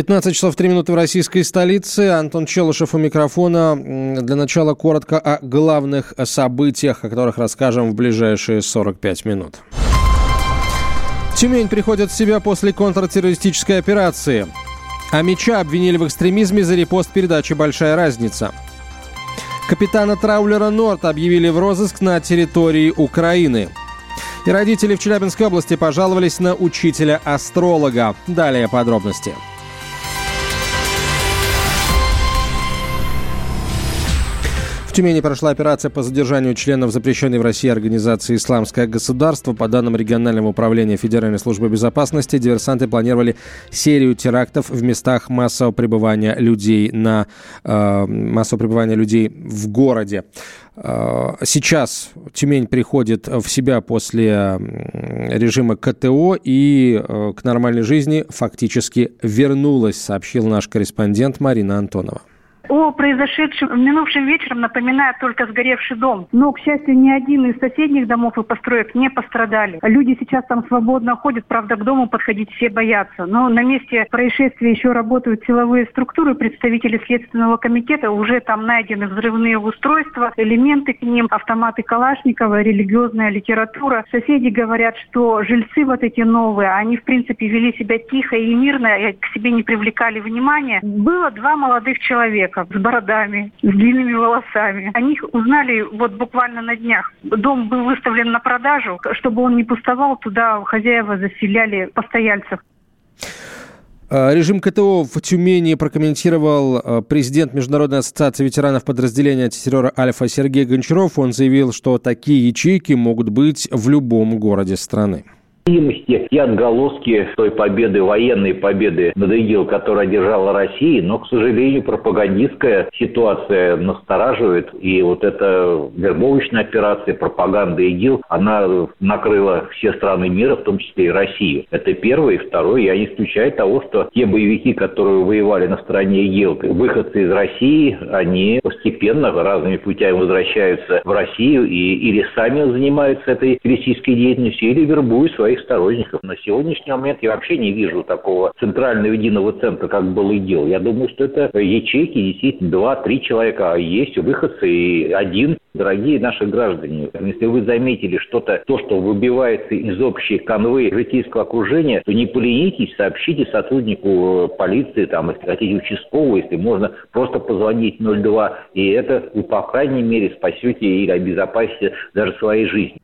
15 часов 3 минуты в российской столице. Антон Челышев у микрофона. Для начала коротко о главных событиях, о которых расскажем в ближайшие 45 минут. Тюмень приходит в себя после контртеррористической операции. А меча обвинили в экстремизме за репост передачи «Большая разница». Капитана траулера «Норт» объявили в розыск на территории Украины. И родители в Челябинской области пожаловались на учителя-астролога. Далее подробности. Подробности. Тюмени прошла операция по задержанию членов запрещенной в России организации «Исламское государство». По данным регионального управления Федеральной службы безопасности, диверсанты планировали серию терактов в местах массового пребывания людей, на, э, массового пребывания людей в городе. Э, сейчас Тюмень приходит в себя после режима КТО и э, к нормальной жизни фактически вернулась, сообщил наш корреспондент Марина Антонова. О произошедшем минувшим вечером напоминает только сгоревший дом. Но, к счастью, ни один из соседних домов и построек не пострадали. Люди сейчас там свободно ходят, правда, к дому подходить все боятся. Но на месте происшествия еще работают силовые структуры, представители Следственного комитета. Уже там найдены взрывные устройства, элементы к ним, автоматы Калашникова, религиозная литература. Соседи говорят, что жильцы вот эти новые, они, в принципе, вели себя тихо и мирно, и к себе не привлекали внимания. Было два молодых человека с бородами, с длинными волосами. О них узнали вот буквально на днях. Дом был выставлен на продажу. Чтобы он не пустовал, туда хозяева заселяли постояльцев. А, режим КТО в Тюмени прокомментировал а, президент Международной ассоциации ветеранов подразделения антитеррора «Альфа» Сергей Гончаров. Он заявил, что такие ячейки могут быть в любом городе страны необходимости и отголоски той победы, военной победы над ИГИЛ, которая одержала Россия, но, к сожалению, пропагандистская ситуация настораживает, и вот эта вербовочная операция, пропаганда ИГИЛ, она накрыла все страны мира, в том числе и Россию. Это первое. И второе, я не исключаю того, что те боевики, которые воевали на стороне ИГИЛ, выходцы из России, они постепенно разными путями возвращаются в Россию и или сами занимаются этой террористической деятельностью, или вербуют своих своих сторонников. На сегодняшний момент я вообще не вижу такого центрального единого центра, как был ИГИЛ. Я думаю, что это ячейки, действительно, два-три человека, а есть выходцы и один. Дорогие наши граждане, если вы заметили что-то, то, что выбивается из общей канвы житейского окружения, то не поленитесь, сообщите сотруднику полиции, там, если хотите, участкового, если можно, просто позвонить 02, и это вы, по крайней мере, спасете или обезопасите даже своей жизни.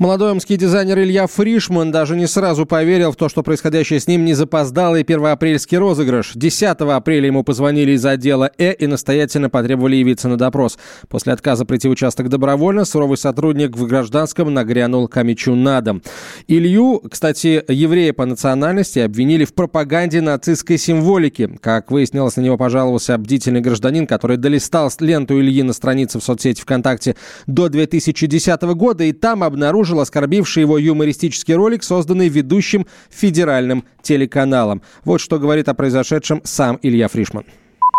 Молодой омский дизайнер Илья Фришман даже не сразу поверил в то, что происходящее с ним не запоздалый первоапрельский розыгрыш. 10 апреля ему позвонили из отдела Э и настоятельно потребовали явиться на допрос. После отказа прийти в участок добровольно, суровый сотрудник в гражданском нагрянул Камичу на дом. Илью, кстати, еврея по национальности, обвинили в пропаганде нацистской символики. Как выяснилось, на него пожаловался бдительный гражданин, который долистал ленту Ильи на странице в соцсети ВКонтакте до 2010 года и там обнаружил обнаружил оскорбивший его юмористический ролик, созданный ведущим федеральным телеканалом. Вот что говорит о произошедшем сам Илья Фришман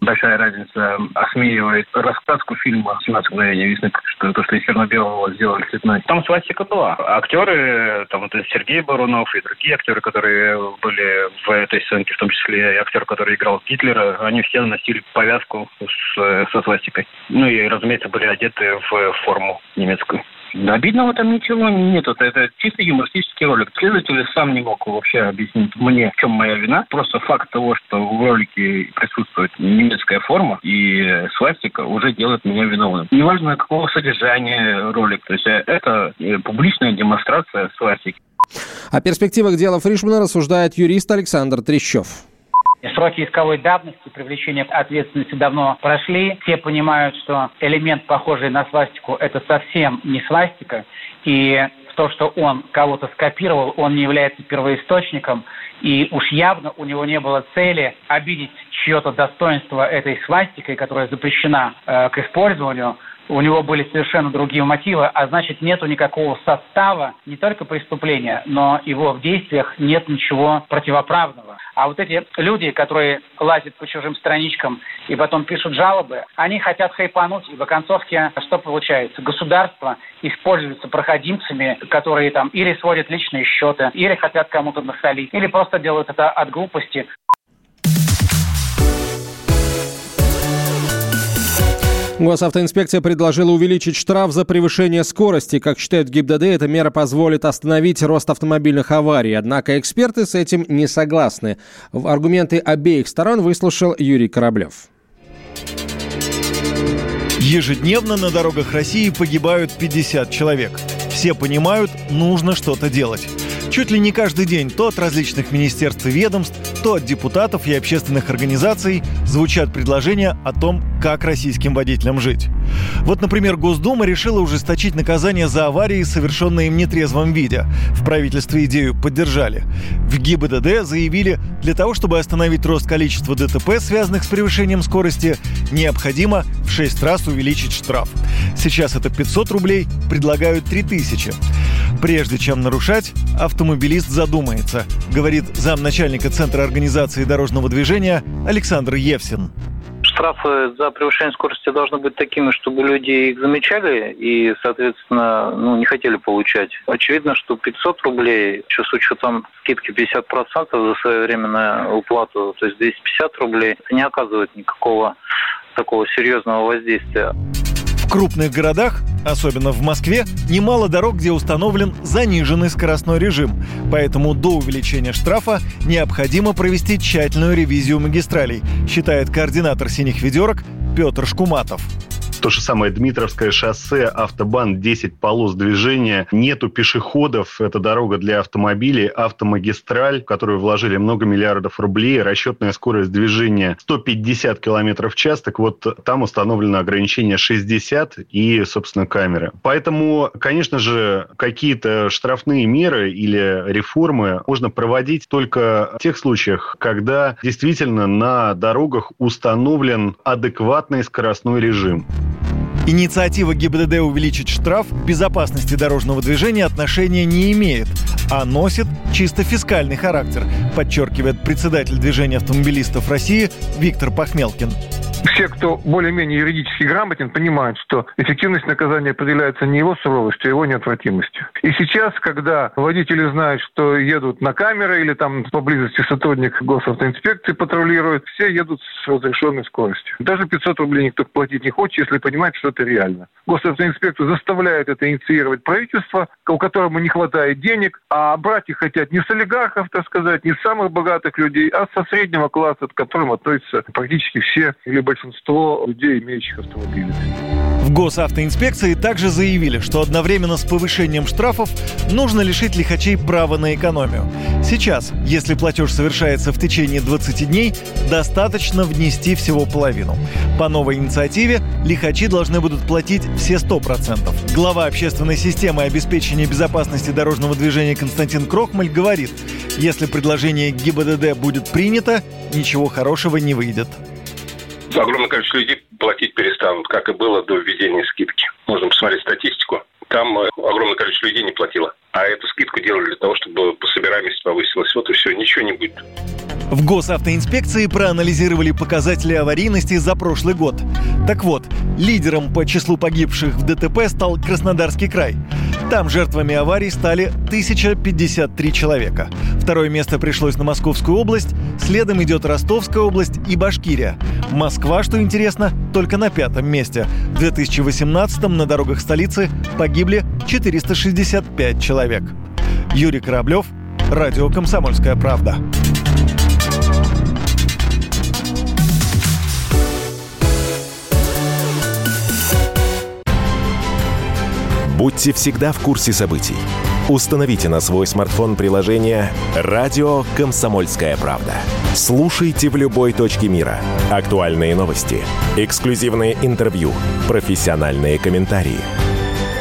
большая разница осмеивает рассказку фильма «17 мгновений весны», что то, что из черно-белого сделали цветной. Там свастика была. Актеры, там вот Сергей Барунов и другие актеры, которые были в этой сценке, в том числе и актер, который играл Гитлера, они все носили повязку с, со свастикой. Ну и, разумеется, были одеты в форму немецкую. Обидного там ничего нет. Это, это чисто юмористический ролик. Следователь сам не мог вообще объяснить мне, в чем моя вина. Просто факт того, что в ролике присутствует немецкая форма и свастика, уже делает меня виновным. Неважно, какого содержания ролик. То есть э, это э, публичная демонстрация свастики. О перспективах дела Фришмана рассуждает юрист Александр Трещев. Сроки исковой давности, привлечения ответственности давно прошли. Все понимают, что элемент, похожий на свастику, это совсем не свастика. И то, что он кого-то скопировал, он не является первоисточником. И уж явно у него не было цели обидеть чье-то достоинство этой свастикой, которая запрещена э, к использованию. У него были совершенно другие мотивы, а значит нету никакого состава не только преступления, но его в действиях нет ничего противоправного. А вот эти люди, которые лазят по чужим страничкам и потом пишут жалобы, они хотят хайпануть, и в оконцовке что получается? Государство используется проходимцами, которые там или сводят личные счеты, или хотят кому-то насолить, или просто делают это от глупости. Госавтоинспекция предложила увеличить штраф за превышение скорости. Как считают ГИБДД, эта мера позволит остановить рост автомобильных аварий. Однако эксперты с этим не согласны. Аргументы обеих сторон выслушал Юрий Кораблев. Ежедневно на дорогах России погибают 50 человек. Все понимают, нужно что-то делать. Чуть ли не каждый день то от различных министерств и ведомств, то от депутатов и общественных организаций звучат предложения о том, как российским водителям жить. Вот, например, Госдума решила ужесточить наказание за аварии, совершенные в нетрезвом виде. В правительстве идею поддержали. В ГИБДД заявили, для того, чтобы остановить рост количества ДТП, связанных с превышением скорости, необходимо в 6 раз увеличить штраф. Сейчас это 500 рублей, предлагают 3000. Прежде чем нарушать, автомобилист задумается, говорит замначальника Центра организации дорожного движения Александр Евсин штрафы за превышение скорости должны быть такими, чтобы люди их замечали и, соответственно, ну, не хотели получать. Очевидно, что 500 рублей, еще с учетом скидки 50% за своевременную уплату, то есть 250 рублей, это не оказывает никакого такого серьезного воздействия. В крупных городах, особенно в Москве, немало дорог, где установлен заниженный скоростной режим. Поэтому до увеличения штрафа необходимо провести тщательную ревизию магистралей, считает координатор «Синих ведерок» Петр Шкуматов. То же самое Дмитровское шоссе, автобан, 10 полос движения, нету пешеходов, это дорога для автомобилей, автомагистраль, в которую вложили много миллиардов рублей, расчетная скорость движения 150 км в час, так вот там установлено ограничение 60 и, собственно, камеры. Поэтому, конечно же, какие-то штрафные меры или реформы можно проводить только в тех случаях, когда действительно на дорогах установлен адекватный скоростной режим. Инициатива ГИБДД увеличить штраф к безопасности дорожного движения отношения не имеет, а носит чисто фискальный характер, подчеркивает председатель движения автомобилистов России Виктор Пахмелкин все, кто более-менее юридически грамотен, понимают, что эффективность наказания определяется не его суровостью, а его неотвратимостью. И сейчас, когда водители знают, что едут на камеры или там поблизости сотрудник госавтоинспекции патрулирует, все едут с разрешенной скоростью. Даже 500 рублей никто платить не хочет, если понимает, что это реально. Госавтоинспекцию заставляет это инициировать правительство, у которому не хватает денег, а брать их хотят не с олигархов, так сказать, не с самых богатых людей, а со среднего класса, к которым относятся практически все либо большинство людей, имеющих автомобили. В госавтоинспекции также заявили, что одновременно с повышением штрафов нужно лишить лихачей права на экономию. Сейчас, если платеж совершается в течение 20 дней, достаточно внести всего половину. По новой инициативе лихачи должны будут платить все 100%. Глава общественной системы обеспечения безопасности дорожного движения Константин Крохмаль говорит, если предложение ГИБДД будет принято, ничего хорошего не выйдет огромное количество людей платить перестанут, как и было до введения скидки. Можно посмотреть статистику. Там э, огромное количество людей не платило. А эту скидку делали для того, чтобы по повысилась. Вот и все, ничего не будет. В госавтоинспекции проанализировали показатели аварийности за прошлый год. Так вот, лидером по числу погибших в ДТП стал Краснодарский край. Там жертвами аварий стали 1053 человека. Второе место пришлось на Московскую область, следом идет Ростовская область и Башкирия. Москва, что интересно, только на пятом месте. В 2018-м на дорогах столицы погибли 465 человек. Юрий Кораблев, Радио «Комсомольская правда». Будьте всегда в курсе событий. Установите на свой смартфон приложение «Радио Комсомольская правда». Слушайте в любой точке мира. Актуальные новости, эксклюзивные интервью, профессиональные комментарии.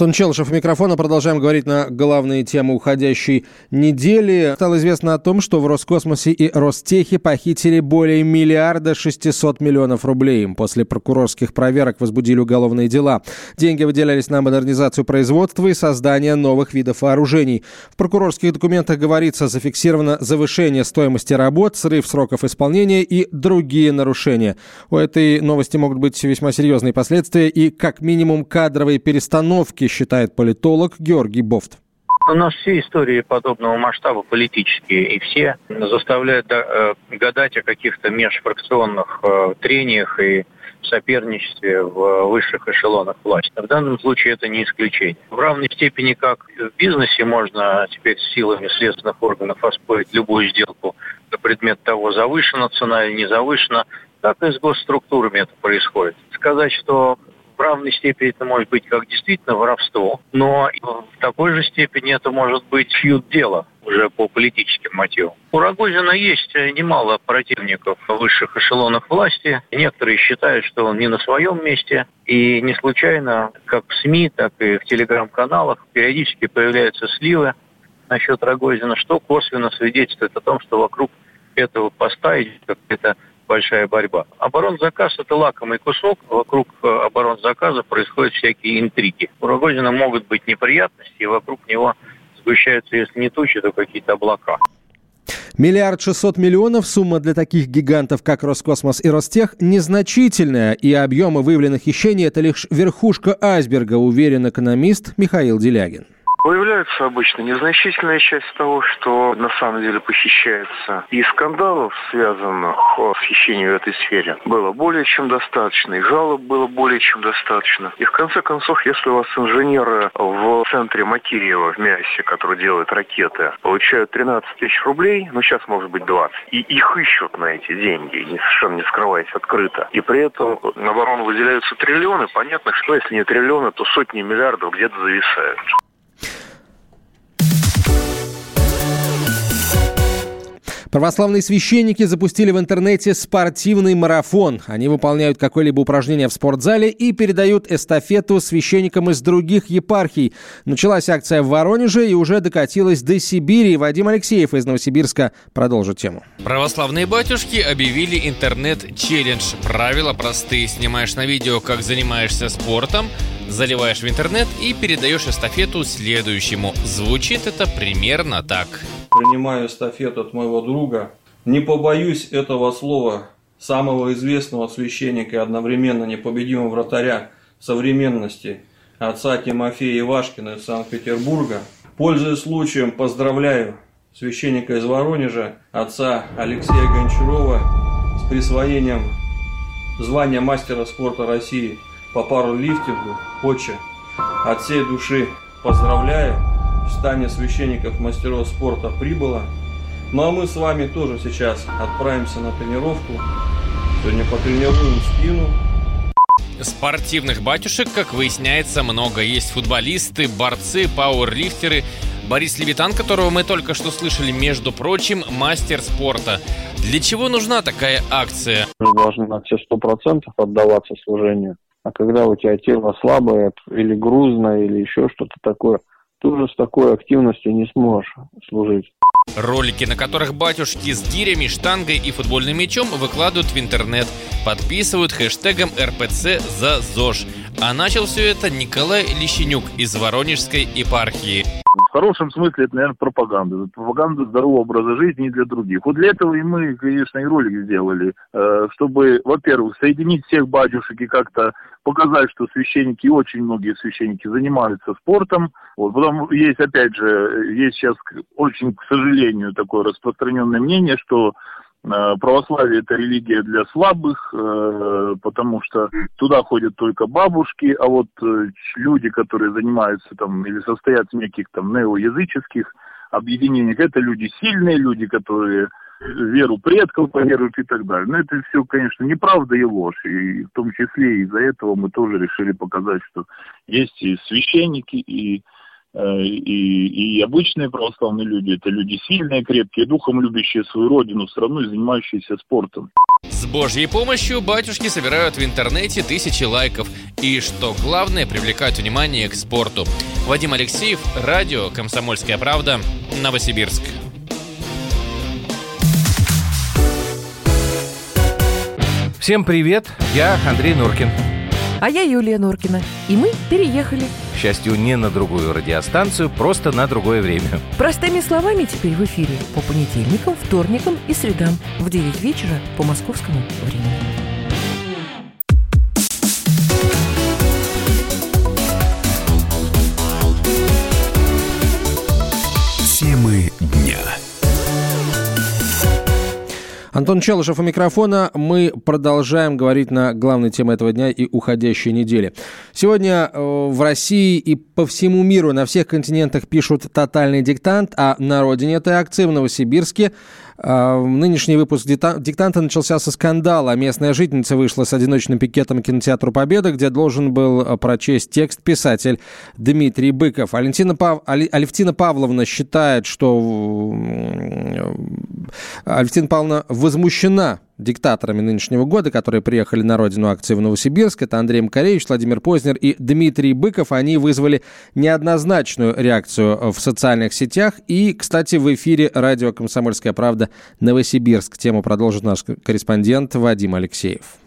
Антон Челышев микрофона. Продолжаем говорить на главные темы уходящей недели. Стало известно о том, что в Роскосмосе и Ростехе похитили более миллиарда 600 миллионов рублей. После прокурорских проверок возбудили уголовные дела. Деньги выделялись на модернизацию производства и создание новых видов вооружений. В прокурорских документах говорится, зафиксировано завышение стоимости работ, срыв сроков исполнения и другие нарушения. У этой новости могут быть весьма серьезные последствия и, как минимум, кадровые перестановки считает политолог Георгий Бофт. У нас все истории подобного масштаба политические, и все заставляют э, гадать о каких-то межфракционных э, трениях и соперничестве в высших эшелонах власти. В данном случае это не исключение. В равной степени, как в бизнесе можно теперь силами следственных органов оспорить любую сделку на предмет того, завышена цена или не завышена, так и с госструктурами это происходит. Сказать, что в равной степени это может быть как действительно воровство, но в такой же степени это может быть чьют дело уже по политическим мотивам. У Рогозина есть немало противников в высших эшелонах власти. Некоторые считают, что он не на своем месте. И не случайно, как в СМИ, так и в телеграм-каналах периодически появляются сливы насчет Рогозина, что косвенно свидетельствует о том, что вокруг этого поста идет какая-то большая борьба. Оборонзаказ – это лакомый кусок. Вокруг э, оборонзаказа происходят всякие интриги. У Рогозина могут быть неприятности, и вокруг него сгущаются, если не тучи, то какие-то облака. Миллиард шестьсот миллионов – сумма для таких гигантов, как Роскосмос и Ростех, незначительная, и объемы выявленных хищений – это лишь верхушка айсберга, уверен экономист Михаил Делягин. Появляется обычно незначительная часть того, что на самом деле похищается. И скандалов, связанных с хищением в этой сфере, было более чем достаточно. И жалоб было более чем достаточно. И в конце концов, если у вас инженеры в центре Макирьева в МИАСе, который делает ракеты, получают 13 тысяч рублей, ну сейчас может быть 20, и их ищут на эти деньги, совершенно не скрываясь открыто. И при этом на оборону выделяются триллионы, понятно, что если не триллионы, то сотни миллиардов где-то зависают. Православные священники запустили в интернете спортивный марафон. Они выполняют какое-либо упражнение в спортзале и передают эстафету священникам из других епархий. Началась акция в Воронеже и уже докатилась до Сибири. Вадим Алексеев из Новосибирска продолжит тему. Православные батюшки объявили интернет-челлендж. Правила простые. Снимаешь на видео, как занимаешься спортом, заливаешь в интернет и передаешь эстафету следующему. Звучит это примерно так принимаю эстафету от моего друга. Не побоюсь этого слова, самого известного священника и одновременно непобедимого вратаря современности, отца Тимофея Ивашкина из Санкт-Петербурга. Пользуясь случаем, поздравляю священника из Воронежа, отца Алексея Гончарова с присвоением звания мастера спорта России по пару лифтингу. Отче, от всей души поздравляю стане священников мастеров спорта прибыло. Ну а мы с вами тоже сейчас отправимся на тренировку. Сегодня потренируем спину. Спортивных батюшек, как выясняется, много. Есть футболисты, борцы, пауэрлифтеры. Борис Левитан, которого мы только что слышали, между прочим, мастер спорта. Для чего нужна такая акция? Мы должны на все сто процентов отдаваться служению. А когда у тебя тело слабое или грузное, или еще что-то такое, тоже с такой активностью не сможешь служить. Ролики, на которых батюшки с гирями, штангой и футбольным мячом выкладывают в интернет, подписывают хэштегом РПЦ за ЗОЖ. А начал все это Николай Лещенюк из Воронежской епархии. В хорошем смысле это, наверное, пропаганда. Пропаганда здорового образа жизни для других. Вот для этого и мы, конечно, и ролик сделали, э, чтобы, во-первых, соединить всех батюшек и как-то показать, что священники, очень многие священники занимаются спортом. Вот. Потом есть, опять же, есть сейчас очень, к сожалению, такое распространенное мнение, что православие это религия для слабых, э, потому что туда ходят только бабушки, а вот э, люди, которые занимаются там или состоят в неких там неоязыческих объединениях, это люди сильные, люди, которые веру предков поверуют и так далее. Но это все, конечно, неправда и ложь. И в том числе из-за этого мы тоже решили показать, что есть и священники, и э, и, и обычные православные люди, это люди сильные, крепкие, духом любящие свою родину, страну и занимающиеся спортом. С Божьей помощью батюшки собирают в интернете тысячи лайков и, что главное, привлекают внимание к спорту. Вадим Алексеев, радио «Комсомольская правда», Новосибирск. Всем привет, я Андрей Нуркин. А я Юлия Нуркина. И мы переехали. Счастью, не на другую радиостанцию, просто на другое время. Простыми словами теперь в эфире по понедельникам, вторникам и средам в 9 вечера по московскому времени. Антон Челышев у микрофона. Мы продолжаем говорить на главной теме этого дня и уходящей недели. Сегодня э, в России и по всему миру на всех континентах пишут тотальный диктант, а на родине этой акции в Новосибирске нынешний выпуск «Диктанта» начался со скандала. Местная жительница вышла с одиночным пикетом к кинотеатру «Победа», где должен был а, прочесть текст писатель Дмитрий Быков. Алевтина, Пав... Алевтина Павловна считает, что Алевтина Павловна возмущена диктаторами нынешнего года, которые приехали на родину акции в Новосибирск. Это Андрей Макаревич, Владимир Познер и Дмитрий Быков. Они вызвали неоднозначную реакцию в социальных сетях. И, кстати, в эфире радио «Комсомольская правда» Новосибирск. Тему продолжит наш корреспондент Вадим Алексеев.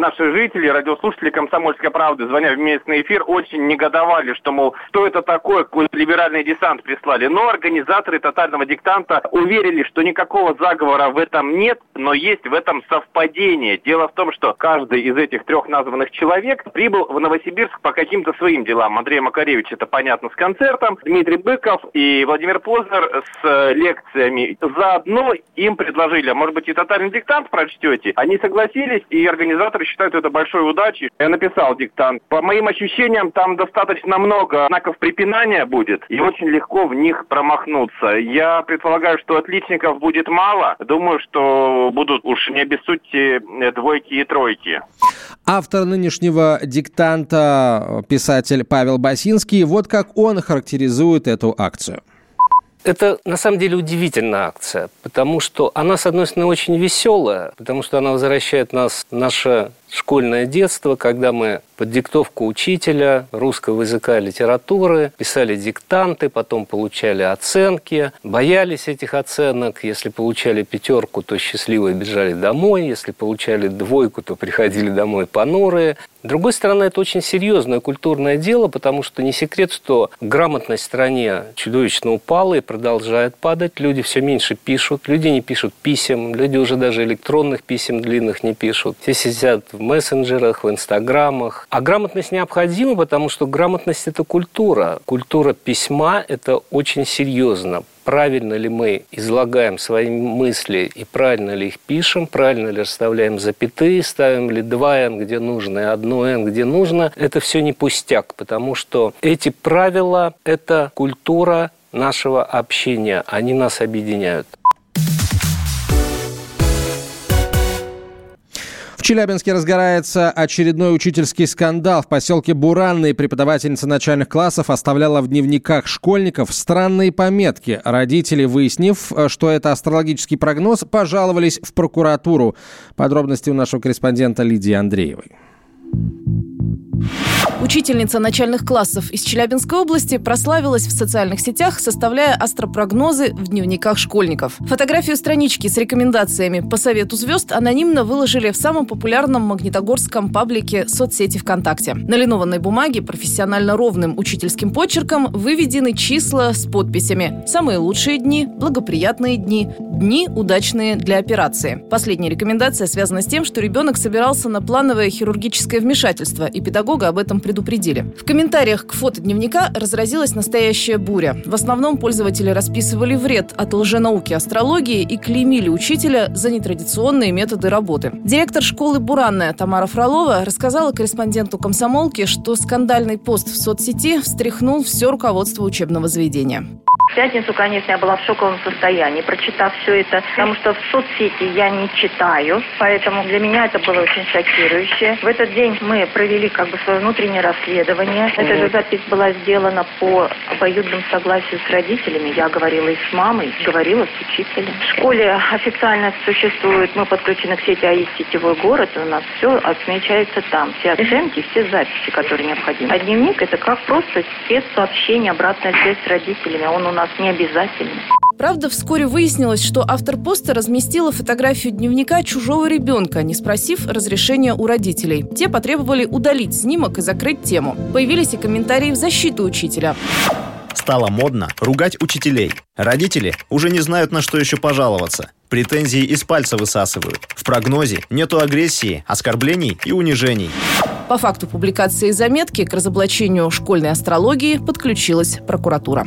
Наши жители, радиослушатели «Комсомольской правды», звоня в местный эфир, очень негодовали, что, мол, что это такое, какой-то либеральный десант прислали. Но организаторы тотального диктанта уверили, что никакого заговора в этом нет, но есть в этом совпадение. Дело в том, что каждый из этих трех названных человек прибыл в Новосибирск по каким-то своим делам. Андрей Макаревич, это понятно, с концертом, Дмитрий Быков и Владимир Познер с лекциями. Заодно им предложили, а может быть и тотальный диктант прочтете. Они согласились, и организаторы которые считают это большой удачей. Я написал диктант. По моим ощущениям, там достаточно много знаков препинания будет, и очень легко в них промахнуться. Я предполагаю, что отличников будет мало. Думаю, что будут уж не обессудьте двойки и тройки. Автор нынешнего диктанта, писатель Павел Басинский, вот как он характеризует эту акцию. Это на самом деле удивительная акция, потому что она, с одной стороны, очень веселая, потому что она возвращает нас в наше школьное детство, когда мы под диктовку учителя русского языка и литературы писали диктанты, потом получали оценки, боялись этих оценок. Если получали пятерку, то счастливые бежали домой. Если получали двойку, то приходили домой понурые. С другой стороны, это очень серьезное культурное дело, потому что не секрет, что грамотность в стране чудовищно упала и продолжает падать. Люди все меньше пишут, люди не пишут писем, люди уже даже электронных писем длинных не пишут. Все сидят в мессенджерах, в инстаграмах. А грамотность необходима, потому что грамотность – это культура. Культура письма – это очень серьезно правильно ли мы излагаем свои мысли и правильно ли их пишем, правильно ли расставляем запятые, ставим ли два «н», где нужно, и одно «н», где нужно, это все не пустяк, потому что эти правила – это культура нашего общения, они нас объединяют. Челябинске разгорается очередной учительский скандал. В поселке Буранный преподавательница начальных классов оставляла в дневниках школьников странные пометки. Родители, выяснив, что это астрологический прогноз, пожаловались в прокуратуру. Подробности у нашего корреспондента Лидии Андреевой. Учительница начальных классов из Челябинской области прославилась в социальных сетях, составляя астропрогнозы в дневниках школьников. Фотографию странички с рекомендациями по совету звезд анонимно выложили в самом популярном магнитогорском паблике соцсети ВКонтакте. На линованной бумаге профессионально ровным учительским почерком выведены числа с подписями «Самые лучшие дни», «Благоприятные дни», «Дни, удачные для операции». Последняя рекомендация связана с тем, что ребенок собирался на плановое хирургическое вмешательство, и педагога об этом предупредили. В комментариях к фото дневника разразилась настоящая буря. В основном пользователи расписывали вред от лженауки астрологии и клеймили учителя за нетрадиционные методы работы. Директор школы «Буранная» Тамара Фролова рассказала корреспонденту комсомолки, что скандальный пост в соцсети встряхнул все руководство учебного заведения. В пятницу, конечно, я была в шоковом состоянии, прочитав все это, потому что в соцсети я не читаю, поэтому для меня это было очень шокирующе. В этот день мы провели как бы свое внутреннее расследование. Эта же запись была сделана по обоюдному согласию с родителями. Я говорила и с мамой, говорила с учителем. В школе официально существует, мы подключены к сети АИС «Сетевой город», и у нас все отмечается там. Все оценки, все записи, которые необходимы. А дневник – это как просто спецсообщение, обратная связь с родителями. Он у нас не обязательный. Правда, вскоре выяснилось, что автор поста разместила фотографию дневника чужого ребенка, не спросив разрешения у родителей. Те потребовали удалить снимок и закрыть тему. Появились и комментарии в защиту учителя. Стало модно ругать учителей. Родители уже не знают, на что еще пожаловаться. Претензии из пальца высасывают. В прогнозе нету агрессии, оскорблений и унижений. По факту публикации заметки к разоблачению школьной астрологии подключилась прокуратура.